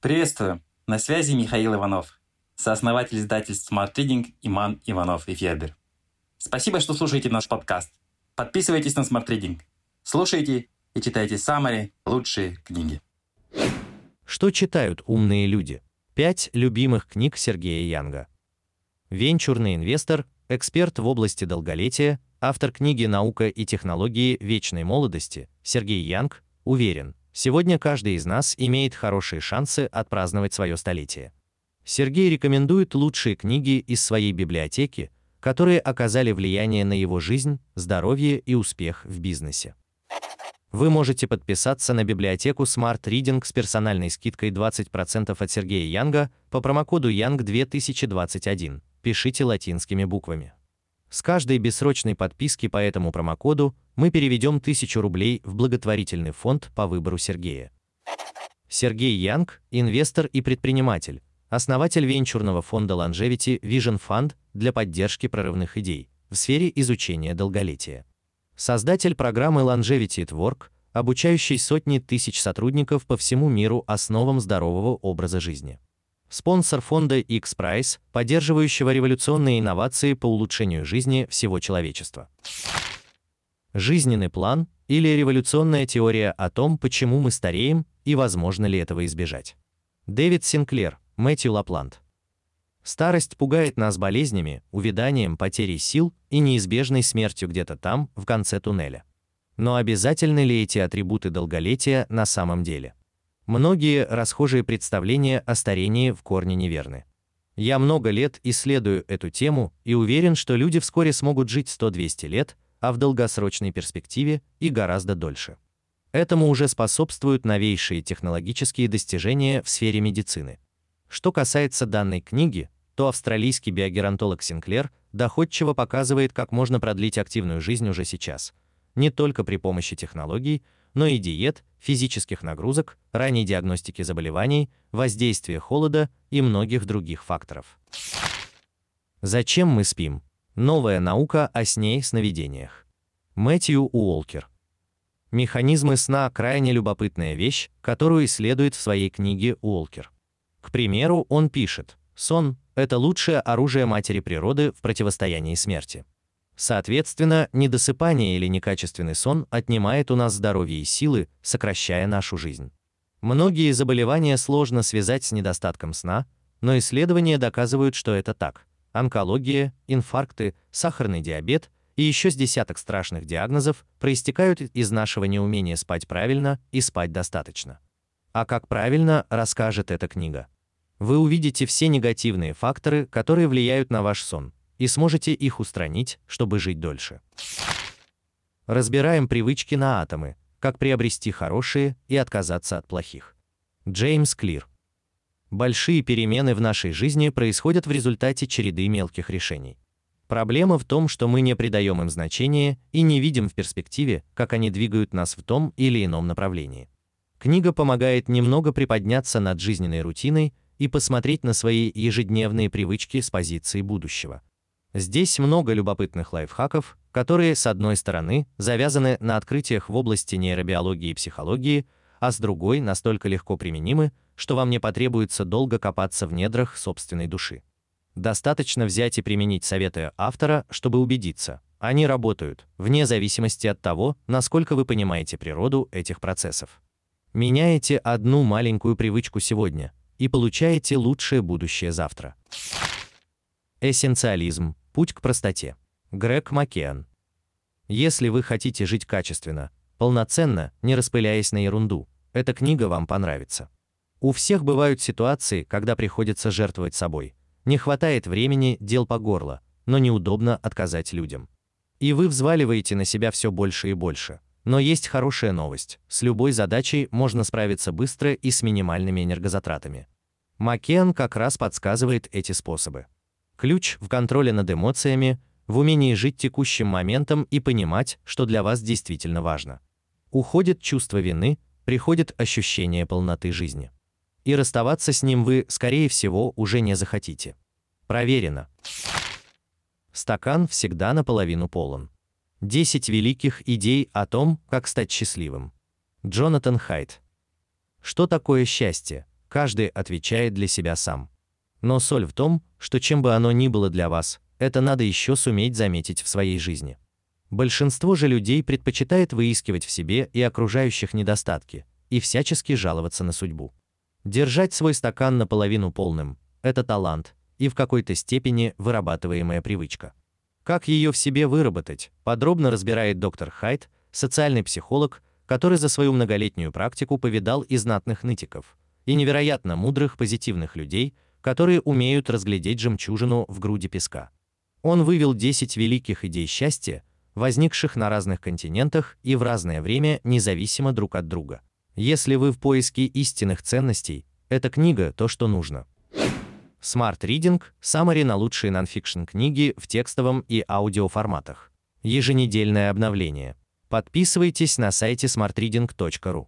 Приветствую! На связи Михаил Иванов, сооснователь издательств Smart Reading Иман Иванов и Федер. Спасибо, что слушаете наш подкаст. Подписывайтесь на Smart Reading. Слушайте и читайте самые лучшие книги. Что читают умные люди? Пять любимых книг Сергея Янга. Венчурный инвестор, эксперт в области долголетия, автор книги «Наука и технологии вечной молодости» Сергей Янг уверен, Сегодня каждый из нас имеет хорошие шансы отпраздновать свое столетие. Сергей рекомендует лучшие книги из своей библиотеки, которые оказали влияние на его жизнь, здоровье и успех в бизнесе. Вы можете подписаться на библиотеку Smart Reading с персональной скидкой 20% от Сергея Янга по промокоду Yang 2021. Пишите латинскими буквами. С каждой бессрочной подписки по этому промокоду мы переведем 1000 рублей в благотворительный фонд по выбору Сергея. Сергей Янг – инвестор и предприниматель, основатель венчурного фонда Longevity Vision Fund для поддержки прорывных идей в сфере изучения долголетия. Создатель программы Longevity at Work, обучающей сотни тысяч сотрудников по всему миру основам здорового образа жизни спонсор фонда X-Prize, поддерживающего революционные инновации по улучшению жизни всего человечества. Жизненный план или революционная теория о том, почему мы стареем и возможно ли этого избежать. Дэвид Синклер, Мэтью Лапланд. Старость пугает нас болезнями, увяданием, потерей сил и неизбежной смертью где-то там, в конце туннеля. Но обязательны ли эти атрибуты долголетия на самом деле? Многие расхожие представления о старении в корне неверны. Я много лет исследую эту тему и уверен, что люди вскоре смогут жить 100-200 лет, а в долгосрочной перспективе и гораздо дольше. Этому уже способствуют новейшие технологические достижения в сфере медицины. Что касается данной книги, то австралийский биогеронтолог Синклер доходчиво показывает, как можно продлить активную жизнь уже сейчас, не только при помощи технологий, но и диет, физических нагрузок, ранней диагностики заболеваний, воздействия холода и многих других факторов. Зачем мы спим? Новая наука о сне и сновидениях. Мэтью Уолкер. Механизмы сна крайне любопытная вещь, которую исследует в своей книге Уолкер. К примеру, он пишет: "Сон это лучшее оружие матери природы в противостоянии смерти". Соответственно, недосыпание или некачественный сон отнимает у нас здоровье и силы, сокращая нашу жизнь. Многие заболевания сложно связать с недостатком сна, но исследования доказывают, что это так. Онкология, инфаркты, сахарный диабет и еще с десяток страшных диагнозов проистекают из нашего неумения спать правильно и спать достаточно. А как правильно, расскажет эта книга. Вы увидите все негативные факторы, которые влияют на ваш сон, и сможете их устранить, чтобы жить дольше. Разбираем привычки на атомы, как приобрести хорошие и отказаться от плохих. Джеймс Клир. Большие перемены в нашей жизни происходят в результате череды мелких решений. Проблема в том, что мы не придаем им значения и не видим в перспективе, как они двигают нас в том или ином направлении. Книга помогает немного приподняться над жизненной рутиной и посмотреть на свои ежедневные привычки с позиции будущего. Здесь много любопытных лайфхаков, которые, с одной стороны, завязаны на открытиях в области нейробиологии и психологии, а с другой настолько легко применимы, что вам не потребуется долго копаться в недрах собственной души. Достаточно взять и применить советы автора, чтобы убедиться, они работают, вне зависимости от того, насколько вы понимаете природу этих процессов. Меняете одну маленькую привычку сегодня и получаете лучшее будущее завтра. Эссенциализм Путь к простоте. Грег Маккеан. Если вы хотите жить качественно, полноценно, не распыляясь на ерунду, эта книга вам понравится. У всех бывают ситуации, когда приходится жертвовать собой. Не хватает времени, дел по горло, но неудобно отказать людям. И вы взваливаете на себя все больше и больше. Но есть хорошая новость. С любой задачей можно справиться быстро и с минимальными энергозатратами. Маккен как раз подсказывает эти способы. Ключ в контроле над эмоциями, в умении жить текущим моментом и понимать, что для вас действительно важно. Уходит чувство вины, приходит ощущение полноты жизни. И расставаться с ним вы, скорее всего, уже не захотите. Проверено. Стакан всегда наполовину полон. 10 великих идей о том, как стать счастливым. Джонатан Хайт. Что такое счастье? каждый отвечает для себя сам. Но соль в том, что чем бы оно ни было для вас, это надо еще суметь заметить в своей жизни. Большинство же людей предпочитает выискивать в себе и окружающих недостатки и всячески жаловаться на судьбу. Держать свой стакан наполовину полным это талант и в какой-то степени вырабатываемая привычка. Как ее в себе выработать, подробно разбирает доктор Хайт, социальный психолог, который за свою многолетнюю практику повидал и знатных нытиков, и невероятно мудрых позитивных людей, которые умеют разглядеть жемчужину в груди песка. Он вывел 10 великих идей счастья, возникших на разных континентах и в разное время независимо друг от друга. Если вы в поиске истинных ценностей, эта книга то, что нужно. Smart Reading – Summary на лучшие нонфикшн книги в текстовом и аудиоформатах. Еженедельное обновление. Подписывайтесь на сайте smartreading.ru.